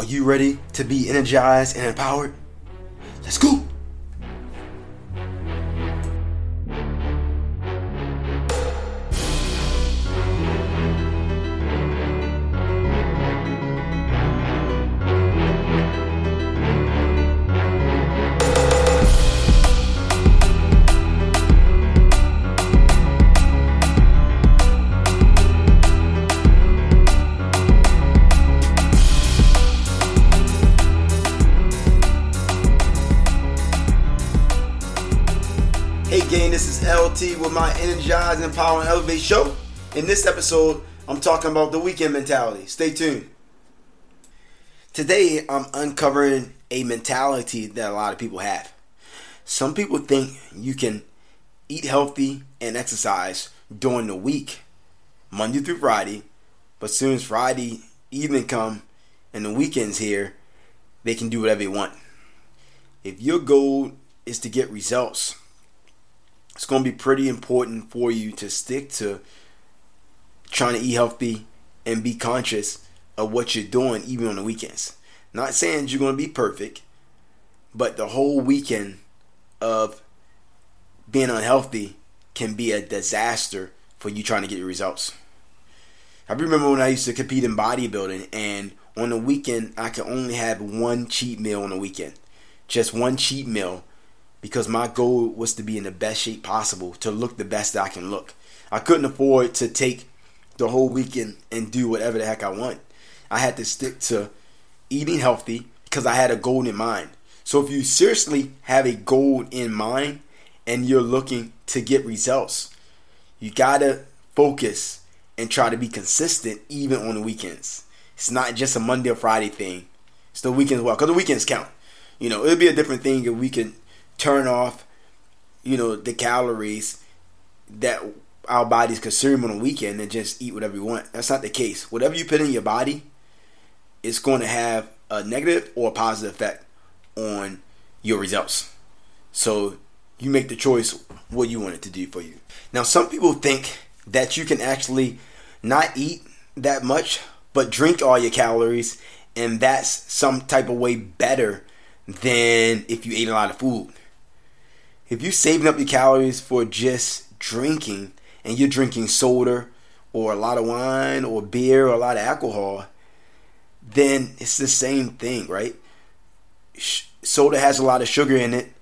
Are you ready to be energized and empowered? Let's go! Hey gang, this is LT with my Energize, Empower, and Elevate show. In this episode, I'm talking about the weekend mentality. Stay tuned. Today, I'm uncovering a mentality that a lot of people have. Some people think you can eat healthy and exercise during the week, Monday through Friday, but soon as Friday evening come and the weekend's here, they can do whatever they want. If your goal is to get results, going to be pretty important for you to stick to trying to eat healthy and be conscious of what you're doing even on the weekends. Not saying you're going to be perfect, but the whole weekend of being unhealthy can be a disaster for you trying to get your results. I remember when I used to compete in bodybuilding and on the weekend I could only have one cheat meal on the weekend. Just one cheat meal because my goal was to be in the best shape possible to look the best that I can look. I couldn't afford to take the whole weekend and do whatever the heck I want. I had to stick to eating healthy because I had a goal in mind. So if you seriously have a goal in mind and you're looking to get results, you gotta focus and try to be consistent even on the weekends. It's not just a Monday or Friday thing. It's the weekends well, because the weekends count. You know, it'll be a different thing if we can turn off, you know, the calories that our bodies consume on a weekend and just eat whatever you want. That's not the case. Whatever you put in your body, it's going to have a negative or a positive effect on your results. So you make the choice what you want it to do for you. Now, some people think that you can actually not eat that much, but drink all your calories, and that's some type of way better than if you ate a lot of food if you're saving up your calories for just drinking and you're drinking soda or a lot of wine or beer or a lot of alcohol, then it's the same thing, right? Soda has a lot of sugar in it.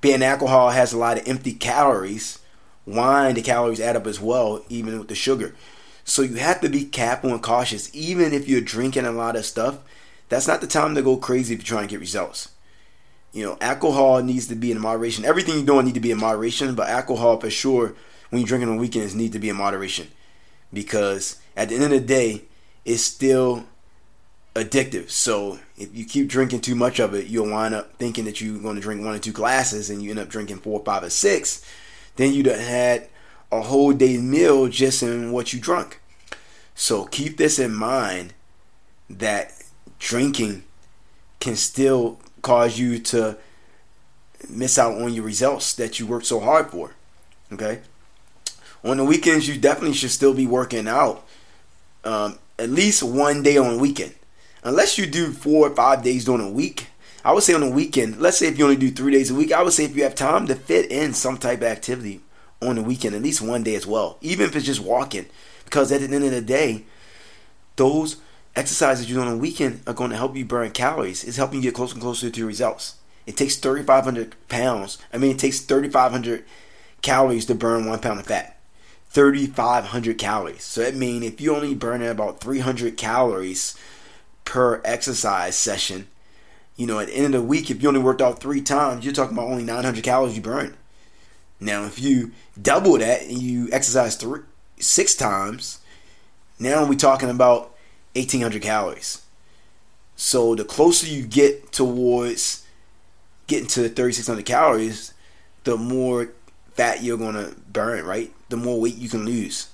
Being alcohol has a lot of empty calories. Wine, the calories add up as well, even with the sugar. So you have to be careful and cautious. Even if you're drinking a lot of stuff, that's not the time to go crazy if you're trying to get results you know, alcohol needs to be in moderation. Everything you're doing need to be in moderation, but alcohol for sure, when you're drinking on weekends, need to be in moderation because at the end of the day, it's still addictive. So if you keep drinking too much of it, you'll wind up thinking that you're going to drink one or two glasses, and you end up drinking four, five, or six. Then you'd have had a whole day meal just in what you drunk. So keep this in mind that drinking can still cause you to miss out on your results that you worked so hard for. Okay. On the weekends, you definitely should still be working out um, at least one day on the weekend. Unless you do four or five days during a week, I would say on the weekend, let's say if you only do three days a week, I would say if you have time to fit in some type of activity on the weekend, at least one day as well, even if it's just walking. Because at the end of the day, those exercises you do on the weekend are going to help you burn calories. It's helping you get closer and closer to your results. It takes 3,500 pounds. I mean, it takes 3,500 calories to burn one pound of fat. 3,500 calories. So that means if you only burn about 300 calories per exercise session, you know, at the end of the week, if you only worked out three times, you're talking about only 900 calories you burn. Now, if you double that and you exercise three, six times, now we're talking about 1800 calories. So the closer you get towards getting to 3600 calories, the more fat you're going to burn, right? The more weight you can lose.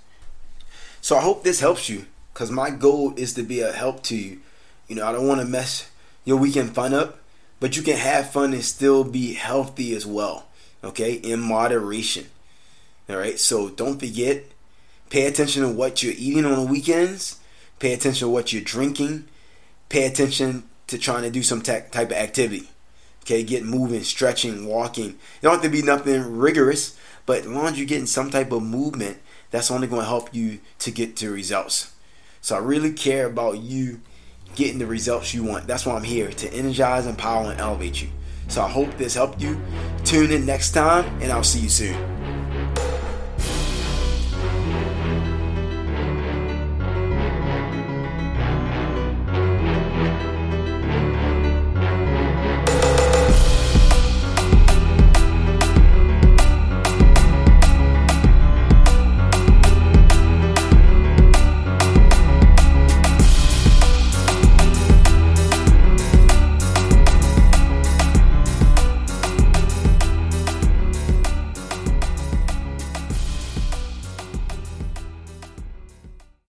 So I hope this helps you cuz my goal is to be a help to you. You know, I don't want to mess your weekend fun up, but you can have fun and still be healthy as well. Okay? In moderation. All right? So don't forget pay attention to what you're eating on the weekends Pay attention to what you're drinking. Pay attention to trying to do some type of activity. Okay, get moving, stretching, walking. You don't have to be nothing rigorous, but as long as you're getting some type of movement, that's only going to help you to get to results. So I really care about you getting the results you want. That's why I'm here to energize, empower, and elevate you. So I hope this helped you. Tune in next time, and I'll see you soon.